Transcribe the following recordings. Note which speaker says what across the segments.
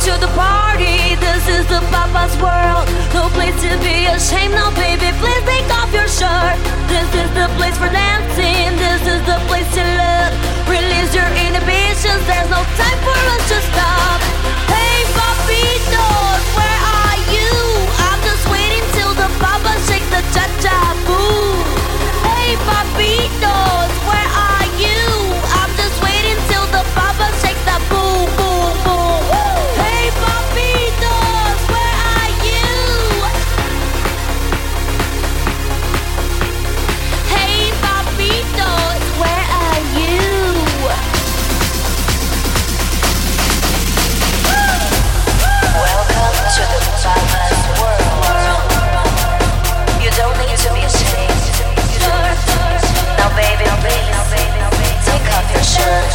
Speaker 1: to the party. This is the Papa's world. No place to be ashamed. Now, baby, please take off your shirt. This is the place for dancing. This is the place to love. Release your inhibitions. There's no time for us to stop. Hey, Papitos, where are you? I'm just waiting till the Papa shakes the cha cha. pressure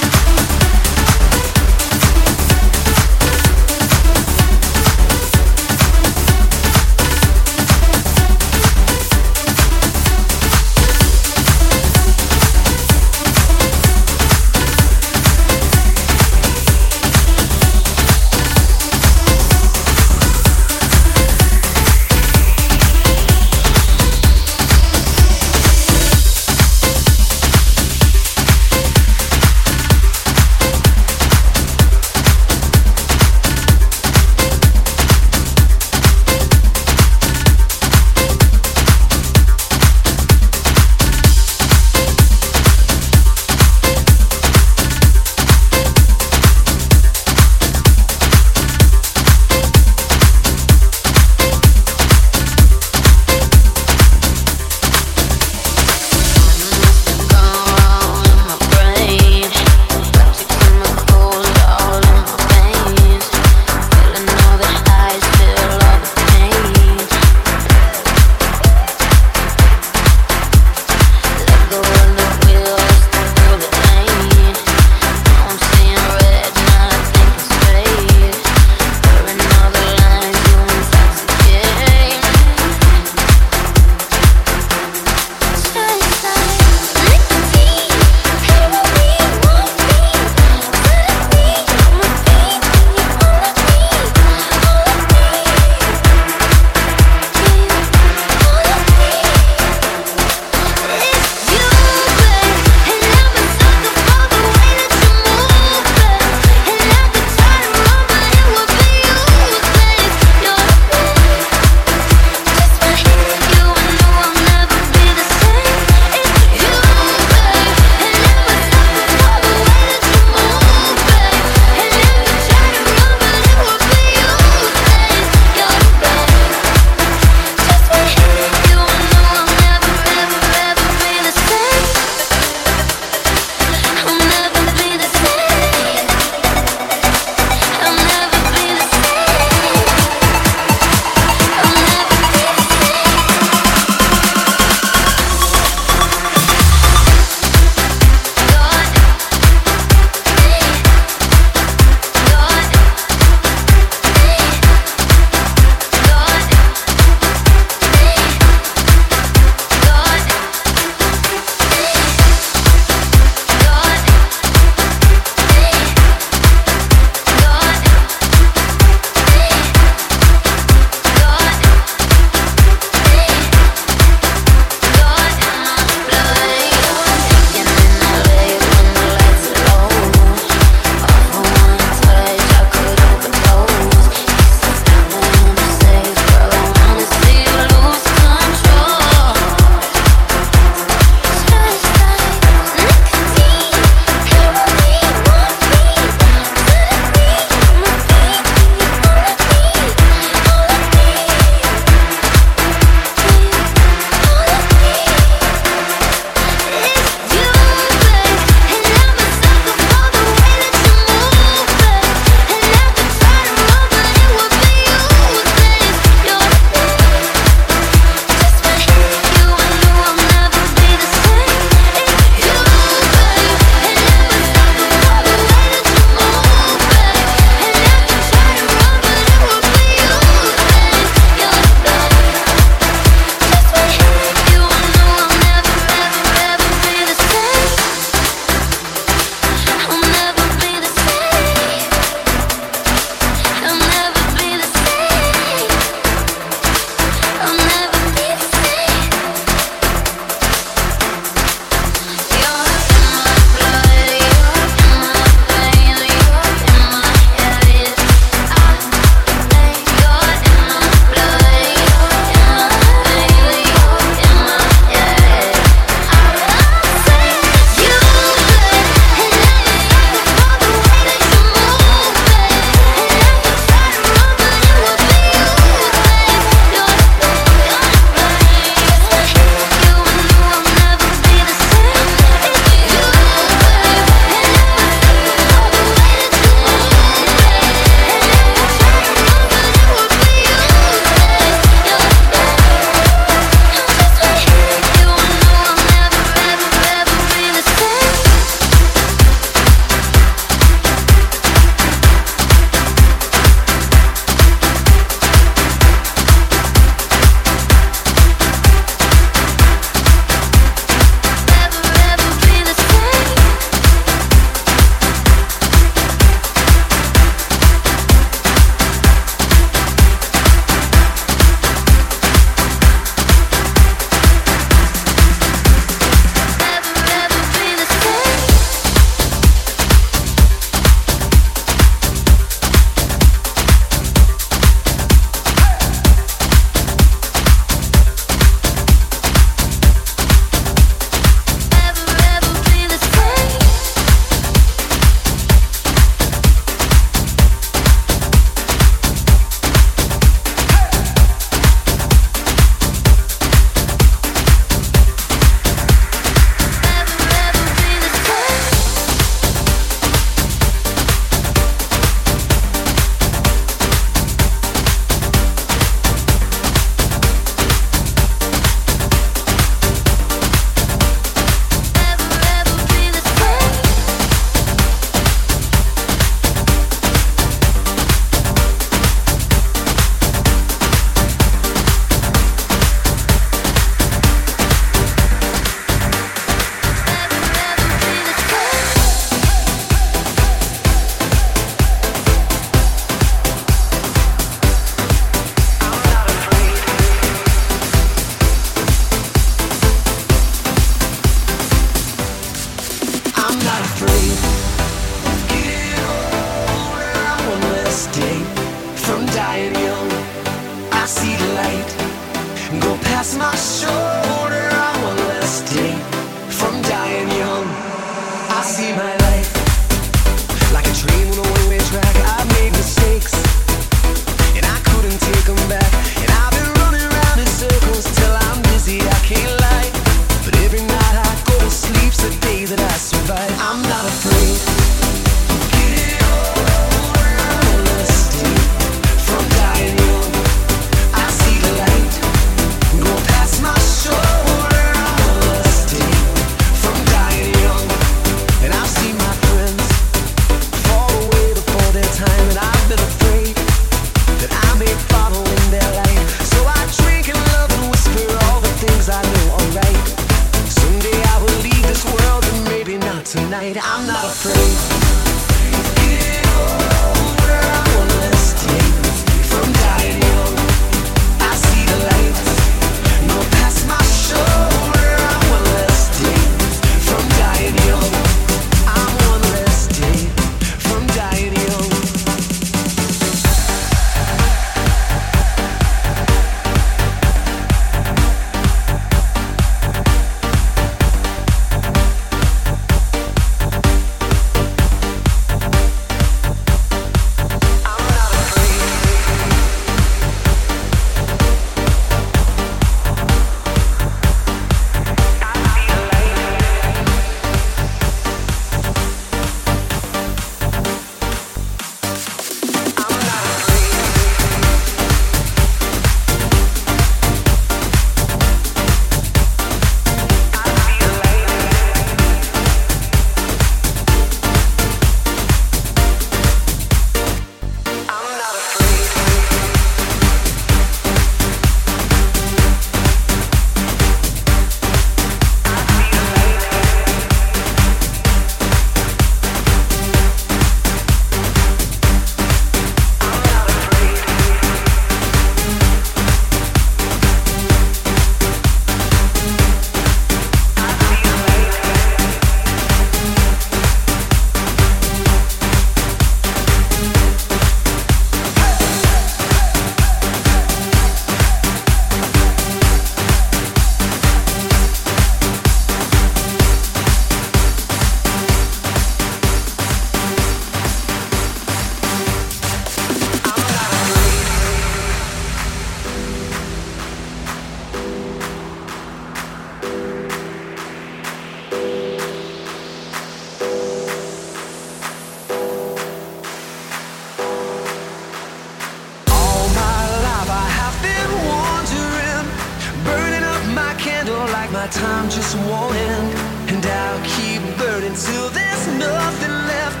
Speaker 2: until there's nothing left.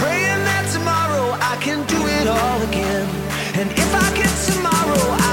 Speaker 2: Praying that tomorrow I can do it all again. And if I get tomorrow,